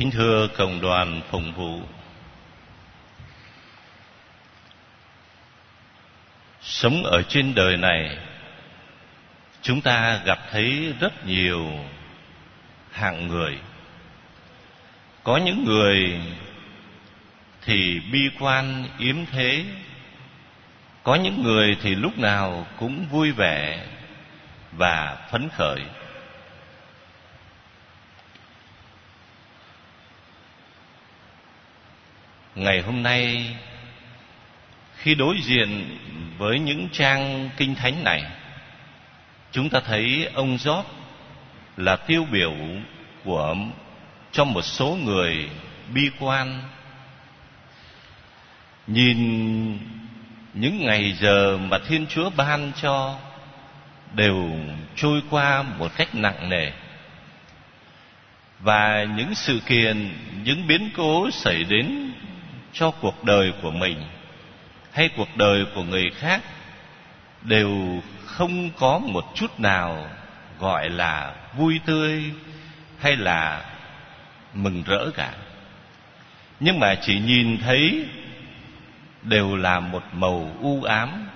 Kính thưa cộng đoàn phụng vụ. Sống ở trên đời này, Chúng ta gặp thấy rất nhiều hạng người. Có những người thì bi quan, yếm thế. Có những người thì lúc nào cũng vui vẻ và phấn khởi. Ngày hôm nay, khi đối diện với những trang kinh thánh này, chúng ta thấy ông Job là tiêu biểu của, cho một số người bi quan. Nhìn những ngày giờ mà thiên chúa ban cho đều trôi qua một cách nặng nề. Và những sự kiện, những biến cố xảy đến cho cuộc đời của mình hay cuộc đời của người khác đều không có một chút nào gọi là vui tươi hay là mừng rỡ cả. Nhưng mà chỉ nhìn thấy đều là một màu u ám.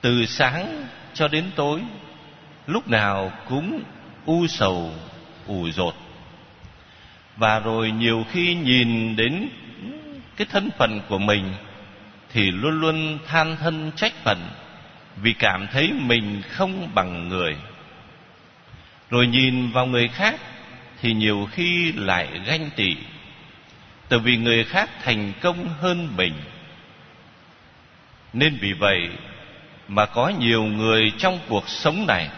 Từ sáng cho đến tối, lúc nào cũng u sầu, ủ rột. Và rồi nhiều khi nhìn đến cái thân phận của mình thì luôn luôn than thân trách phận vì cảm thấy mình không bằng người. Rồi nhìn vào người khác thì nhiều khi lại ganh tị từ vì người khác thành công hơn mình. Nên vì vậy mà có nhiều người trong cuộc sống này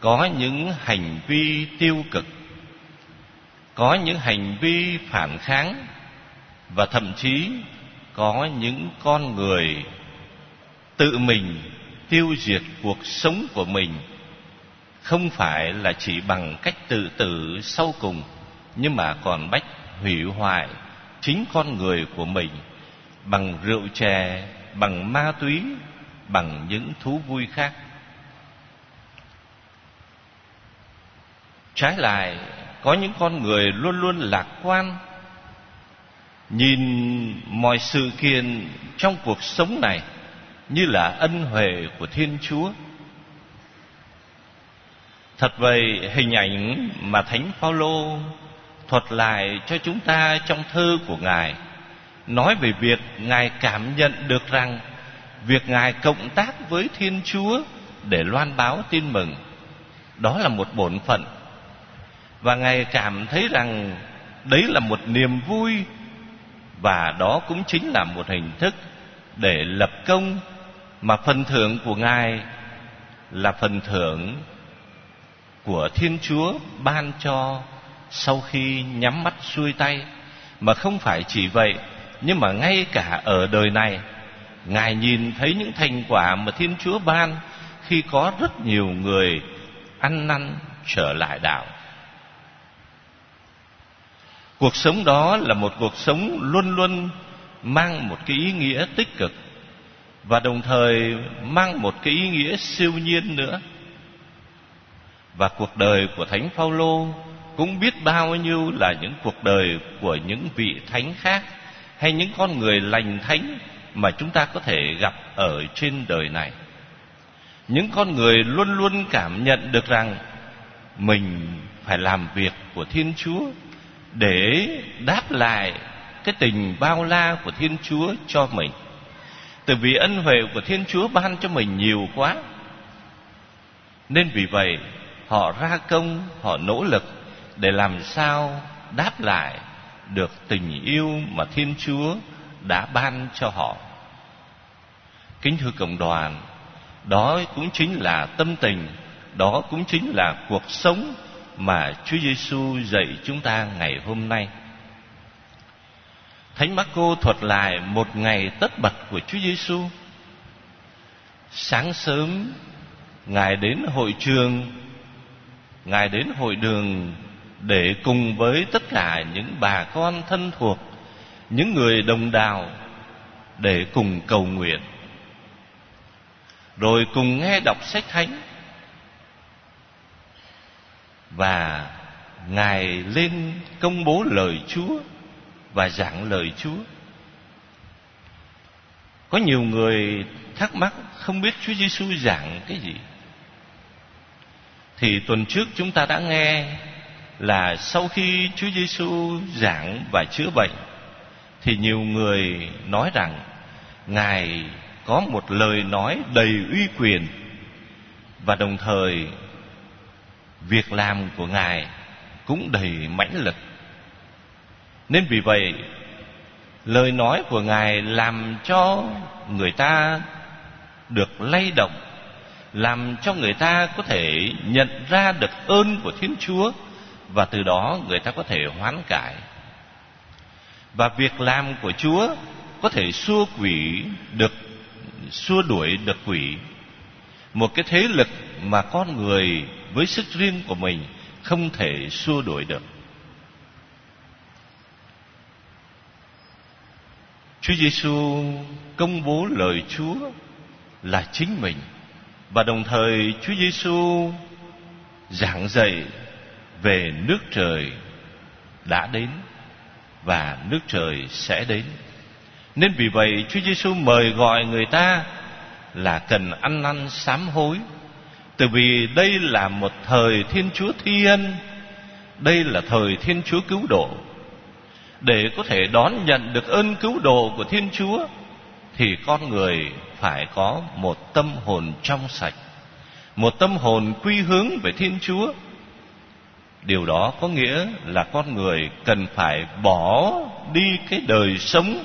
có những hành vi tiêu cực, có những hành vi phản kháng và thậm chí có những con người tự mình tiêu diệt cuộc sống của mình, không phải là chỉ bằng cách tự tử sau cùng, nhưng mà còn bách hủy hoại chính con người của mình bằng rượu chè, bằng ma túy, bằng những thú vui khác. Trái lại, có những con người luôn luôn lạc quan nhìn mọi sự kiện trong cuộc sống này như là ân huệ của thiên chúa. Thật vậy, hình ảnh mà thánh phaolô thuật lại cho chúng ta trong thơ của ngài nói về việc ngài cảm nhận được rằng việc ngài cộng tác với thiên chúa để loan báo tin mừng, đó là một bổn phận. Và ngài cảm thấy rằng đấy là một niềm vui và đó cũng chính là một hình thức để lập công mà phần thưởng của ngài là phần thưởng của thiên chúa ban cho sau khi nhắm mắt xuôi tay. Mà không phải chỉ vậy, nhưng mà ngay cả ở đời này, ngài nhìn thấy những thành quả mà thiên chúa ban khi có rất nhiều người ăn năn trở lại đạo cuộc sống đó là một cuộc sống luôn luôn mang một cái ý nghĩa tích cực và đồng thời mang một cái ý nghĩa siêu nhiên nữa. Và cuộc đời của thánh phaolô cũng biết bao nhiêu là những cuộc đời của những vị thánh khác hay những con người lành thánh mà chúng ta có thể gặp ở trên đời này. Những con người luôn luôn cảm nhận được rằng mình phải làm việc của thiên chúa để đáp lại cái tình bao la của thiên chúa cho mình. Từ vì ân huệ của thiên chúa ban cho mình nhiều quá, nên vì vậy họ ra công, họ nỗ lực để làm sao đáp lại được tình yêu mà thiên chúa đã ban cho họ. Kính thưa cộng đoàn, đó cũng chính là tâm tình, đó cũng chính là cuộc sống mà Chúa Giêsu dạy chúng ta ngày hôm nay. Thánh Marco thuật lại một ngày tất bật của Chúa Giêsu. Sáng sớm Ngài đến hội trường, Ngài đến hội đường để cùng với tất cả những bà con thân thuộc, những người đồng đạo để cùng cầu nguyện. Rồi cùng nghe đọc sách thánh và ngài lên công bố lời Chúa và giảng lời Chúa. Có nhiều người thắc mắc không biết Chúa Giêsu giảng cái gì. Thì tuần trước chúng ta đã nghe là sau khi Chúa Giêsu giảng và chữa bệnh, thì nhiều người nói rằng ngài có một lời nói đầy uy quyền và đồng thời việc làm của ngài cũng đầy mãnh lực. Nên vì vậy, lời nói của ngài làm cho người ta được lay động, làm cho người ta có thể nhận ra được ơn của thiên chúa và từ đó người ta có thể hoán cải. Và việc làm của chúa có thể xua quỷ được, xua đuổi được quỷ. Một cái thế lực mà con người với sức riêng của mình không thể xua đuổi được Chúa Giêsu công bố lời Chúa là chính mình và đồng thời Chúa Giêsu giảng dạy về nước trời đã đến và nước trời sẽ đến. Nên vì vậy Chúa Giêsu mời gọi người ta là cần ăn năn sám hối. Từ vì đây là một thời Thiên Chúa thi ân, đây là thời Thiên Chúa cứu độ. Để có thể đón nhận được ơn cứu độ của Thiên Chúa thì con người phải có một tâm hồn trong sạch, một tâm hồn quy hướng về Thiên Chúa. Điều đó có nghĩa là con người cần phải bỏ đi cái đời sống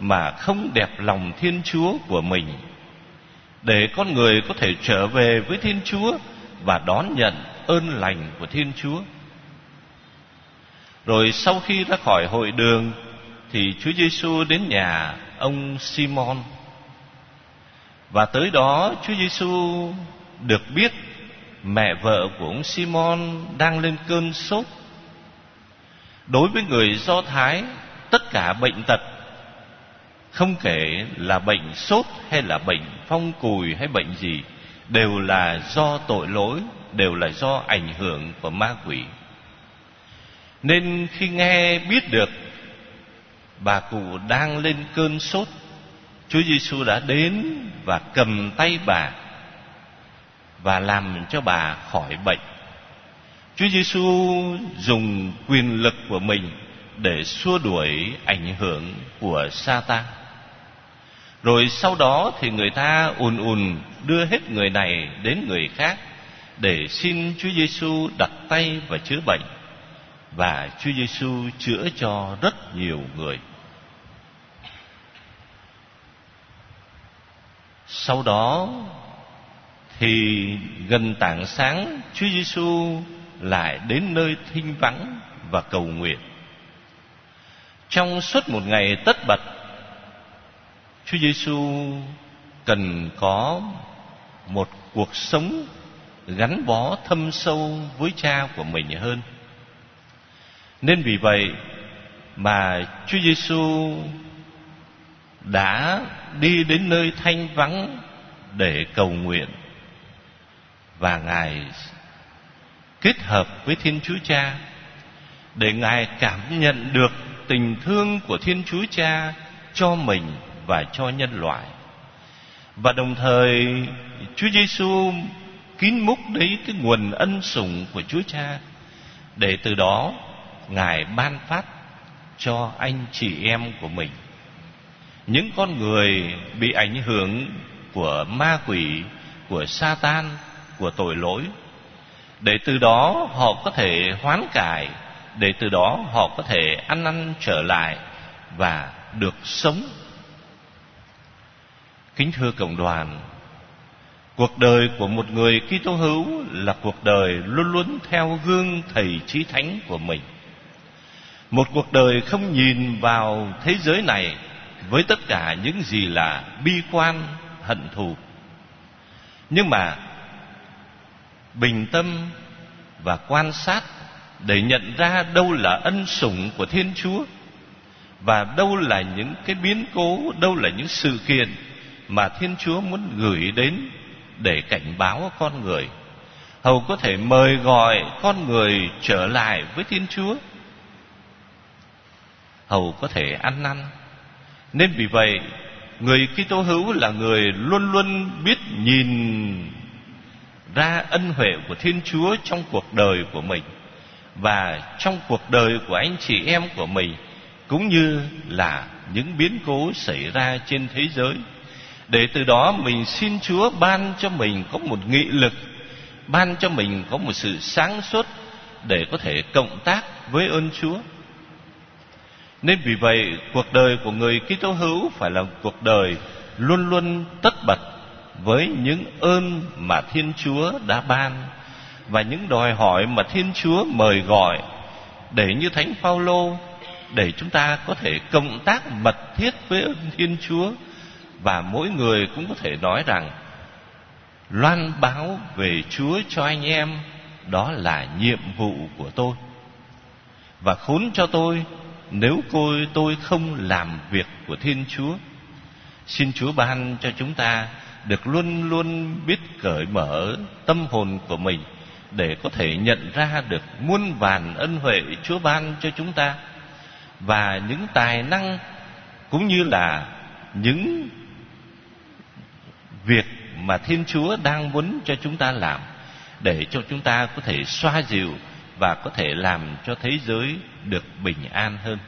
mà không đẹp lòng Thiên Chúa của mình để con người có thể trở về với Thiên Chúa và đón nhận ơn lành của Thiên Chúa. Rồi sau khi ra khỏi hội đường thì Chúa Giêsu đến nhà ông Simon. Và tới đó Chúa Giêsu được biết mẹ vợ của ông Simon đang lên cơn sốt. Đối với người Do Thái, tất cả bệnh tật không kể là bệnh sốt hay là bệnh phong cùi hay bệnh gì, đều là do tội lỗi, đều là do ảnh hưởng của ma quỷ nên khi nghe biết được bà cụ đang lên cơn sốt, Chúa Giêsu đã đến và cầm tay bà và làm cho bà khỏi bệnh. Chúa Giêsu dùng quyền lực của mình để xua đuổi ảnh hưởng của Satan. Rồi sau đó thì người ta ùn ùn đưa hết người này đến người khác để xin Chúa Giêsu đặt tay và chữa bệnh. Và Chúa Giêsu chữa cho rất nhiều người. Sau đó thì gần tảng sáng, Chúa Giêsu lại đến nơi thinh vắng và cầu nguyện. Trong suốt một ngày tất bật Chúa Giêsu cần có một cuộc sống gắn bó thâm sâu với cha của mình hơn. Nên vì vậy mà Chúa Giêsu đã đi đến nơi thanh vắng để cầu nguyện và ngài kết hợp với Thiên Chúa Cha để ngài cảm nhận được tình thương của Thiên Chúa Cha cho mình và cho nhân loại. Và đồng thời, Chúa Giêsu kín múc đấy cái nguồn ân sủng của Chúa Cha để từ đó ngài ban phát cho anh chị em của mình những con người bị ảnh hưởng của ma quỷ, của Satan, của tội lỗi, để từ đó họ có thể hoán cải, để từ đó họ có thể ăn năn trở lại và được sống Kính thưa cộng đoàn, cuộc đời của một người Kitô hữu là cuộc đời luôn luôn theo gương thầy chí thánh của mình. Một cuộc đời không nhìn vào thế giới này với tất cả những gì là bi quan, hận thù. Nhưng mà bình tâm và quan sát để nhận ra đâu là ân sủng của Thiên Chúa và đâu là những cái biến cố, đâu là những sự kiện mà Thiên Chúa muốn gửi đến để cảnh báo con người. hầu có thể mời gọi con người trở lại với Thiên Chúa, hầu có thể ăn năn. Nên vì vậy, người Kitô hữu là người luôn luôn biết nhìn ra ân huệ của Thiên Chúa trong cuộc đời của mình và trong cuộc đời của anh chị em của mình cũng như là những biến cố xảy ra trên thế giới để từ đó mình xin Chúa ban cho mình có một nghị lực, ban cho mình có một sự sáng suốt để có thể cộng tác với ơn Chúa. Nên vì vậy, cuộc đời của người Kitô hữu phải là cuộc đời luôn luôn tất bật với những ơn mà Thiên Chúa đã ban và những đòi hỏi mà Thiên Chúa mời gọi để như Thánh Phaolô, để chúng ta có thể cộng tác mật thiết với ơn Thiên Chúa và mỗi người cũng có thể nói rằng, loan báo về Chúa cho anh em, đó là nhiệm vụ của tôi. Và khốn cho tôi, nếu tôi tôi không làm việc của Thiên Chúa. Xin Chúa ban cho chúng ta được luôn luôn biết cởi mở tâm hồn của mình để có thể nhận ra được muôn vàn ân huệ Chúa ban cho chúng ta. Và những tài năng, cũng như là những việc mà Thiên Chúa đang muốn cho chúng ta làm, để cho chúng ta có thể xoa dịu và có thể làm cho thế giới được bình an hơn.